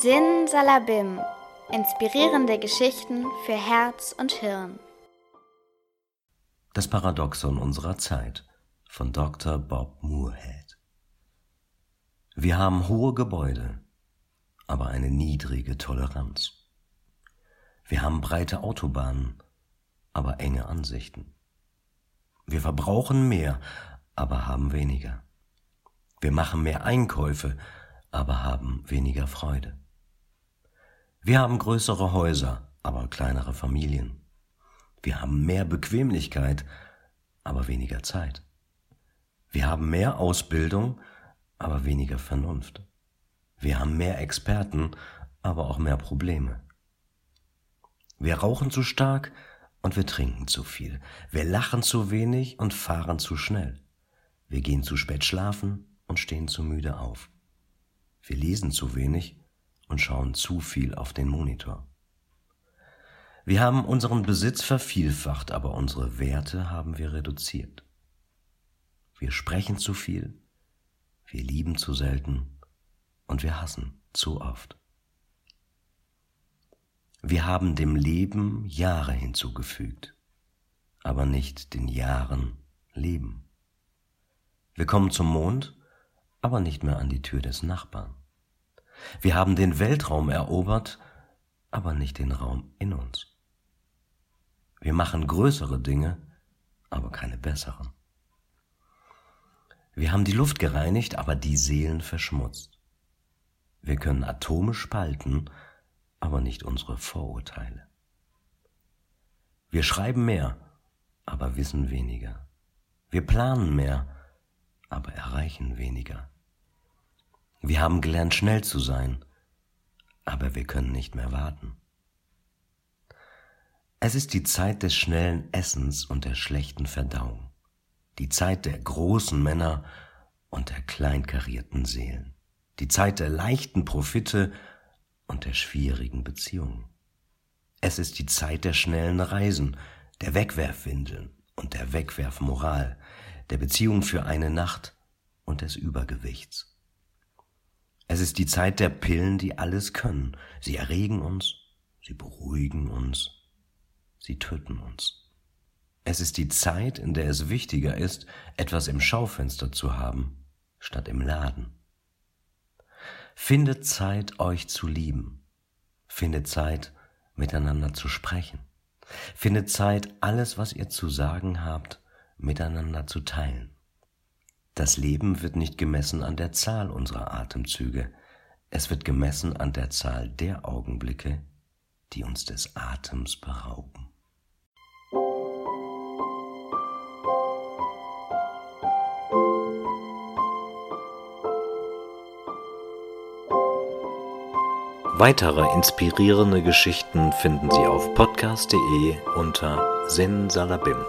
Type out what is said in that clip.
Sin Salabim. Inspirierende Geschichten für Herz und Hirn. Das Paradoxon unserer Zeit von Dr. Bob Moorhead. Wir haben hohe Gebäude, aber eine niedrige Toleranz. Wir haben breite Autobahnen, aber enge Ansichten. Wir verbrauchen mehr, aber haben weniger. Wir machen mehr Einkäufe, aber haben weniger Freude. Wir haben größere Häuser, aber kleinere Familien. Wir haben mehr Bequemlichkeit, aber weniger Zeit. Wir haben mehr Ausbildung, aber weniger Vernunft. Wir haben mehr Experten, aber auch mehr Probleme. Wir rauchen zu stark und wir trinken zu viel. Wir lachen zu wenig und fahren zu schnell. Wir gehen zu spät schlafen und stehen zu müde auf. Wir lesen zu wenig und schauen zu viel auf den Monitor. Wir haben unseren Besitz vervielfacht, aber unsere Werte haben wir reduziert. Wir sprechen zu viel, wir lieben zu selten und wir hassen zu oft. Wir haben dem Leben Jahre hinzugefügt, aber nicht den Jahren Leben. Wir kommen zum Mond, aber nicht mehr an die Tür des Nachbarn. Wir haben den Weltraum erobert, aber nicht den Raum in uns. Wir machen größere Dinge, aber keine besseren. Wir haben die Luft gereinigt, aber die Seelen verschmutzt. Wir können Atome spalten, aber nicht unsere Vorurteile. Wir schreiben mehr, aber wissen weniger. Wir planen mehr, aber erreichen weniger. Wir haben gelernt, schnell zu sein, aber wir können nicht mehr warten. Es ist die Zeit des schnellen Essens und der schlechten Verdauung, die Zeit der großen Männer und der kleinkarierten Seelen, die Zeit der leichten Profite und der schwierigen Beziehungen. Es ist die Zeit der schnellen Reisen, der Wegwerfwindeln und der Wegwerfmoral, der Beziehung für eine Nacht und des Übergewichts. Es ist die Zeit der Pillen, die alles können. Sie erregen uns, sie beruhigen uns, sie töten uns. Es ist die Zeit, in der es wichtiger ist, etwas im Schaufenster zu haben, statt im Laden. Findet Zeit, euch zu lieben. Findet Zeit, miteinander zu sprechen. Findet Zeit, alles, was ihr zu sagen habt, miteinander zu teilen. Das Leben wird nicht gemessen an der Zahl unserer Atemzüge, es wird gemessen an der Zahl der Augenblicke, die uns des Atems berauben. Weitere inspirierende Geschichten finden Sie auf podcast.de unter Sin Salabim.